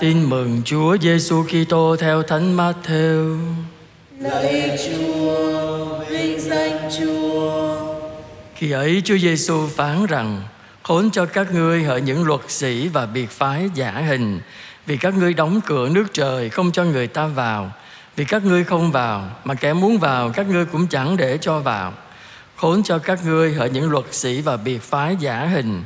Tin mừng Chúa Giêsu Kitô theo Thánh Matthew. Lạy Chúa, vinh danh Chúa. Khi ấy Chúa Giêsu phán rằng: Khốn cho các ngươi hỡi những luật sĩ và biệt phái giả hình, vì các ngươi đóng cửa nước trời không cho người ta vào, vì các ngươi không vào mà kẻ muốn vào các ngươi cũng chẳng để cho vào. Khốn cho các ngươi hỡi những luật sĩ và biệt phái giả hình,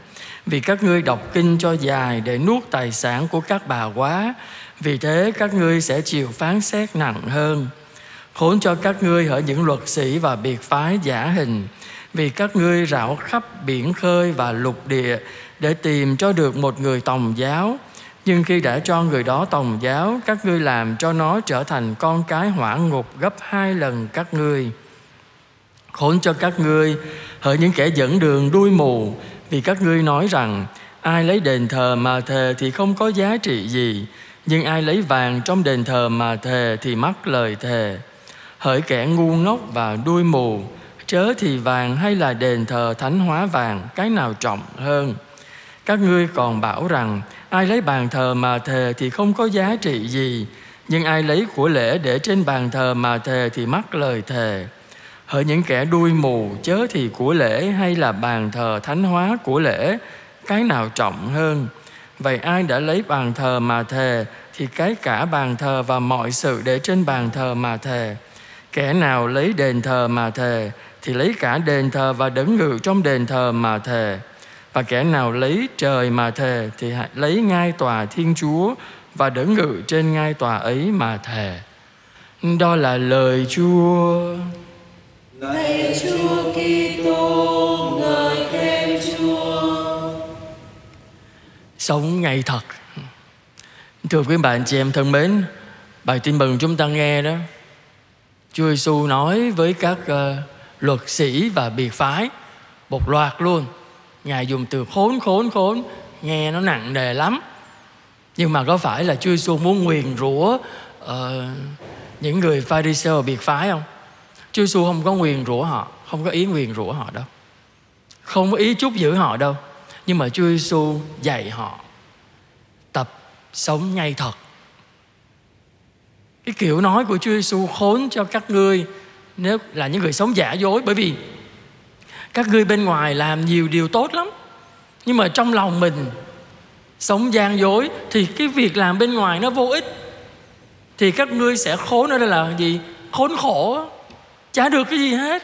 vì các ngươi đọc kinh cho dài để nuốt tài sản của các bà quá, vì thế các ngươi sẽ chịu phán xét nặng hơn. Khốn cho các ngươi hỡi những luật sĩ và biệt phái giả hình, vì các ngươi rảo khắp biển khơi và lục địa để tìm cho được một người tòng giáo. Nhưng khi đã cho người đó tòng giáo, các ngươi làm cho nó trở thành con cái hỏa ngục gấp hai lần các ngươi. Khốn cho các ngươi, hỡi những kẻ dẫn đường đuôi mù, vì các ngươi nói rằng ai lấy đền thờ mà thề thì không có giá trị gì, nhưng ai lấy vàng trong đền thờ mà thề thì mắc lời thề. Hỡi kẻ ngu ngốc và đuôi mù, chớ thì vàng hay là đền thờ thánh hóa vàng, cái nào trọng hơn? Các ngươi còn bảo rằng ai lấy bàn thờ mà thề thì không có giá trị gì, nhưng ai lấy của lễ để trên bàn thờ mà thề thì mắc lời thề. Hỡi những kẻ đuôi mù, chớ thì của lễ hay là bàn thờ thánh hóa của lễ, cái nào trọng hơn? Vậy ai đã lấy bàn thờ mà thề thì cái cả bàn thờ và mọi sự để trên bàn thờ mà thề. Kẻ nào lấy đền thờ mà thề thì lấy cả đền thờ và đấng ngự trong đền thờ mà thề. Và kẻ nào lấy trời mà thề thì hãy lấy ngai tòa Thiên Chúa và đấng ngự trên ngai tòa ấy mà thề. Đó là lời Chúa. Lạy Chúa Kitô, ngợi khen Chúa. Sống ngay thật. Thưa quý bạn chị em thân mến, bài tin mừng chúng ta nghe đó. Chúa Giêsu nói với các uh, luật sĩ và biệt phái một loạt luôn. Ngài dùng từ khốn khốn khốn nghe nó nặng nề lắm. Nhưng mà có phải là Chúa Giêsu muốn nguyền rủa uh, những người Pharisee và biệt phái không? Chúa Giêsu không có nguyền rủa họ, không có ý nguyền rủa họ đâu. Không có ý chúc giữ họ đâu. Nhưng mà Chúa Giêsu dạy họ tập sống ngay thật. Cái kiểu nói của Chúa Giêsu khốn cho các ngươi nếu là những người sống giả dối bởi vì các ngươi bên ngoài làm nhiều điều tốt lắm nhưng mà trong lòng mình sống gian dối thì cái việc làm bên ngoài nó vô ích thì các ngươi sẽ khốn ở đây là gì khốn khổ chả được cái gì hết.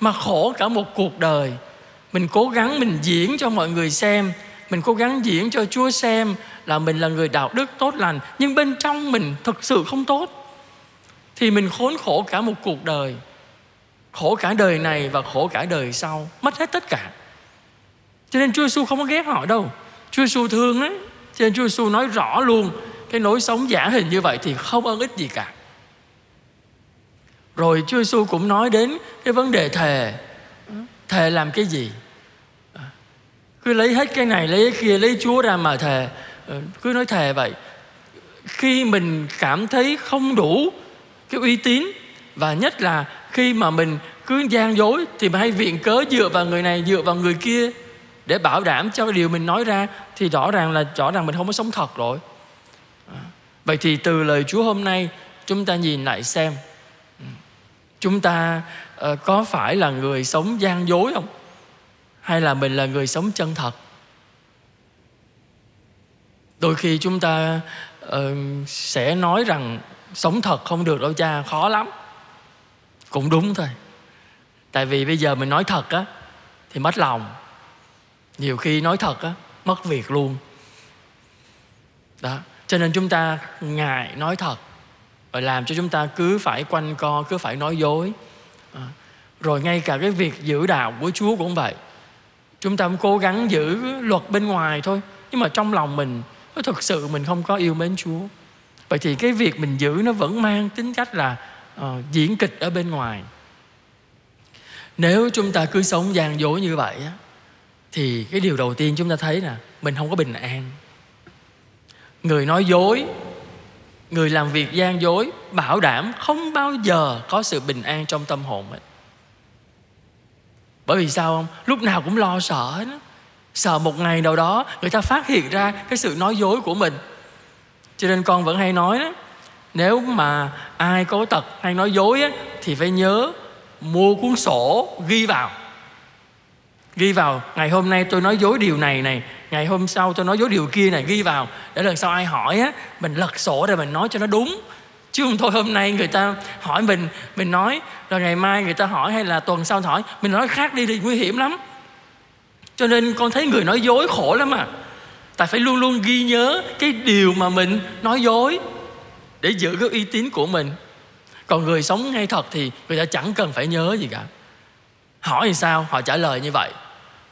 Mà khổ cả một cuộc đời. Mình cố gắng mình diễn cho mọi người xem. Mình cố gắng diễn cho chúa xem là mình là người đạo đức tốt lành. Nhưng bên trong mình thực sự không tốt. Thì mình khốn khổ cả một cuộc đời. Khổ cả đời này và khổ cả đời sau. Mất hết tất cả. Cho nên Chúa Giêsu không có ghét họ đâu. Chúa Giêsu thương đấy cho nên Chúa Giêsu nói rõ luôn, cái nỗi sống giả hình như vậy thì không ơn ích gì cả rồi Chúa Giêsu cũng nói đến cái vấn đề thề. Thề làm cái gì? Cứ lấy hết cái này lấy cái kia lấy Chúa ra mà thề. Cứ nói thề vậy. Khi mình cảm thấy không đủ cái uy tín và nhất là khi mà mình cứ gian dối thì mình hay viện cớ dựa vào người này dựa vào người kia để bảo đảm cho cái điều mình nói ra thì rõ ràng là rõ ràng mình không có sống thật rồi. Vậy thì từ lời Chúa hôm nay chúng ta nhìn lại xem chúng ta uh, có phải là người sống gian dối không? Hay là mình là người sống chân thật? Đôi khi chúng ta uh, sẽ nói rằng sống thật không được đâu cha khó lắm. Cũng đúng thôi. Tại vì bây giờ mình nói thật á thì mất lòng. Nhiều khi nói thật á mất việc luôn. Đó cho nên chúng ta ngại nói thật và làm cho chúng ta cứ phải quanh co cứ phải nói dối. À, rồi ngay cả cái việc giữ đạo của chúa cũng vậy. Chúng ta cũng cố gắng giữ luật bên ngoài thôi nhưng mà trong lòng mình thực sự mình không có yêu mến chúa. Vậy thì cái việc mình giữ nó vẫn mang tính cách là uh, diễn kịch ở bên ngoài. Nếu chúng ta cứ sống gian dối như vậy á thì cái điều đầu tiên chúng ta thấy là mình không có bình an. Người nói dối người làm việc gian dối bảo đảm không bao giờ có sự bình an trong tâm hồn ấy. bởi vì sao không? Lúc nào cũng lo sợ hết sợ một ngày nào đó người ta phát hiện ra cái sự nói dối của mình. Cho nên con vẫn hay nói đó nếu mà ai có tật hay nói dối á, thì phải nhớ mua cuốn sổ ghi vào ghi vào, ngày hôm nay tôi nói dối điều này này, ngày hôm sau tôi nói dối điều kia này, ghi vào. Để lần sau ai hỏi á, mình lật sổ rồi mình nói cho nó đúng. Chứ không thôi hôm nay người ta hỏi mình mình nói, rồi ngày mai người ta hỏi hay là tuần sau hỏi, mình nói khác đi thì nguy hiểm lắm. Cho nên con thấy người nói dối khổ lắm à. Tại phải luôn luôn ghi nhớ cái điều mà mình nói dối để giữ cái uy tín của mình. Còn người sống ngay thật thì người ta chẳng cần phải nhớ gì cả hỏi thì sao? Họ trả lời như vậy.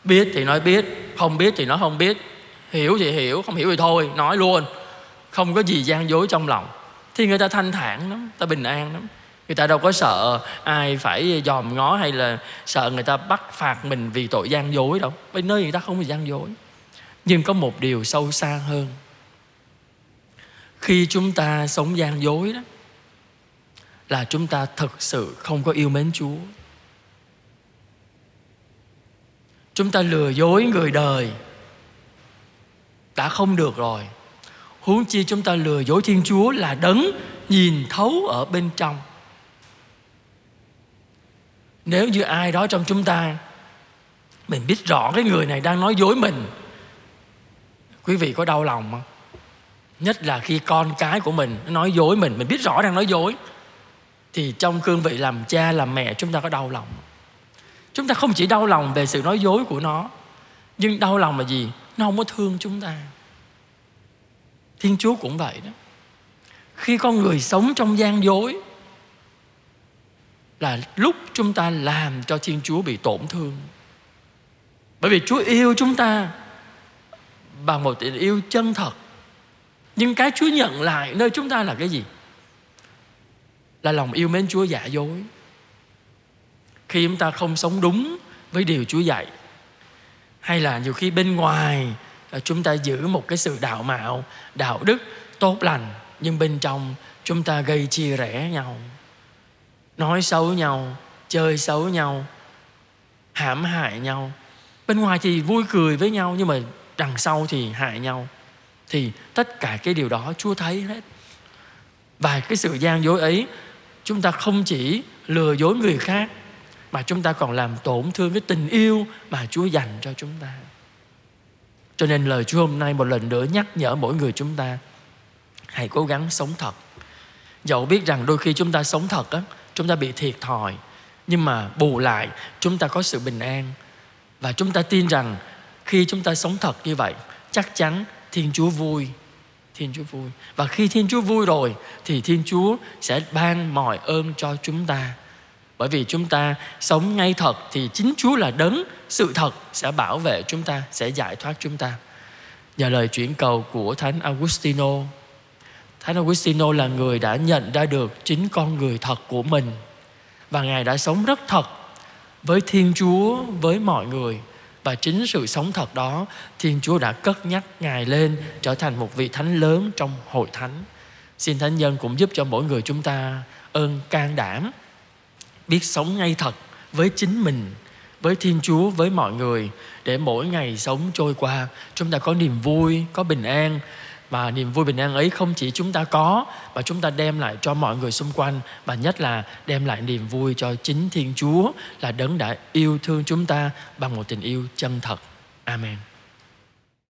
Biết thì nói biết, không biết thì nói không biết. Hiểu thì hiểu, không hiểu thì thôi, nói luôn. Không có gì gian dối trong lòng. Thì người ta thanh thản lắm, ta bình an lắm. Người ta đâu có sợ ai phải dòm ngó hay là sợ người ta bắt phạt mình vì tội gian dối đâu. Bên nơi người ta không có gian dối. Nhưng có một điều sâu xa hơn. Khi chúng ta sống gian dối đó, là chúng ta thực sự không có yêu mến chúa. Chúng ta lừa dối người đời. Đã không được rồi. Huống chi chúng ta lừa dối thiên chúa là đấng nhìn thấu ở bên trong. Nếu như ai đó trong chúng ta, mình biết rõ cái người này đang nói dối mình, quý vị có đau lòng không? Nhất là khi con cái của mình nói dối mình mình biết rõ đang nói dối, thì trong cương vị làm cha, làm mẹ chúng ta có đau lòng chúng ta không chỉ đau lòng về sự nói dối của nó, nhưng đau lòng là gì? Nó không có thương chúng ta. Thiên chúa cũng vậy đó. Khi con người sống trong gian dối, là lúc chúng ta làm cho thiên chúa bị tổn thương. Bởi vì chúa yêu chúng ta bằng một tình yêu chân thật. Nhưng cái chúa nhận lại nơi chúng ta là cái gì? Là lòng yêu mến chúa giả dối khi chúng ta không sống đúng với điều chúa dạy. Hay là nhiều khi bên ngoài à, chúng ta giữ một cái sự đạo mạo, đạo đức tốt lành, nhưng bên trong chúng ta gây chia rẽ nhau, nói xấu nhau, chơi xấu nhau, hãm hại nhau. Bên ngoài thì vui cười với nhau, nhưng mà đằng sau thì hại nhau. Thì tất cả cái điều đó chúa thấy hết. Và cái sự gian dối ấy, chúng ta không chỉ lừa dối người khác mà chúng ta còn làm tổn thương cái tình yêu mà chúa dành cho chúng ta. Cho nên lời chúa hôm nay một lần nữa nhắc nhở mỗi người chúng ta, hãy cố gắng sống thật. Dẫu biết rằng đôi khi chúng ta sống thật á, chúng ta bị thiệt thòi, nhưng mà bù lại, chúng ta có sự bình an. Và chúng ta tin rằng khi chúng ta sống thật như vậy, chắc chắn thiên chúa vui. Thiên chúa vui. Và khi thiên chúa vui rồi, thì thiên chúa sẽ ban mọi ơn cho chúng ta bởi vì chúng ta sống ngay thật thì chính chúa là đấng, sự thật sẽ bảo vệ chúng ta, sẽ giải thoát chúng ta. Nhờ lời chuyển cầu của thánh augustino. Thánh augustino là người đã nhận ra được chính con người thật của mình. Và ngài đã sống rất thật với thiên chúa, với mọi người. Và chính sự sống thật đó, thiên chúa đã cất nhắc ngài lên trở thành một vị thánh lớn trong hội thánh. Xin thánh nhân cũng giúp cho mỗi người chúng ta ơn can đảm biết sống ngay thật với chính mình, với thiên chúa, với mọi người, để mỗi ngày sống trôi qua. Chúng ta có niềm vui, có bình an và niềm vui bình an ấy không chỉ chúng ta có, mà chúng ta đem lại cho mọi người xung quanh và nhất là đem lại niềm vui cho chính thiên chúa là đấng đã yêu thương chúng ta bằng một tình yêu chân thật. Amen.